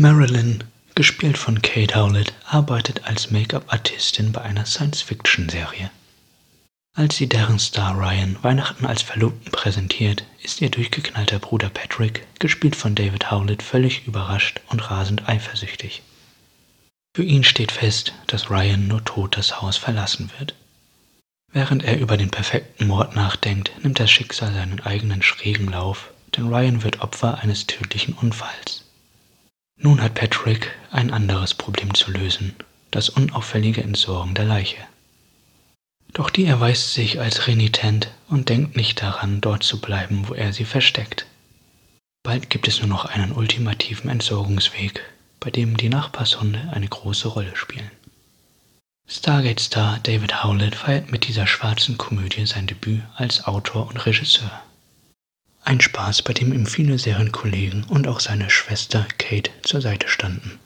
Marilyn, gespielt von Kate Howlett, arbeitet als Make-up-Artistin bei einer Science-Fiction-Serie. Als sie deren Star Ryan Weihnachten als Verlobten präsentiert, ist ihr durchgeknallter Bruder Patrick, gespielt von David Howlett, völlig überrascht und rasend eifersüchtig. Für ihn steht fest, dass Ryan nur tot das Haus verlassen wird. Während er über den perfekten Mord nachdenkt, nimmt das Schicksal seinen eigenen schrägen Lauf, denn Ryan wird Opfer eines tödlichen Unfalls. Nun hat Patrick ein anderes Problem zu lösen, das unauffällige Entsorgen der Leiche. Doch die erweist sich als renitent und denkt nicht daran, dort zu bleiben, wo er sie versteckt. Bald gibt es nur noch einen ultimativen Entsorgungsweg, bei dem die Nachbarshunde eine große Rolle spielen. Stargate-Star David Howlett feiert mit dieser schwarzen Komödie sein Debüt als Autor und Regisseur. Ein Spaß, bei dem ihm viele Serienkollegen und auch seine Schwester Kate zur Seite standen.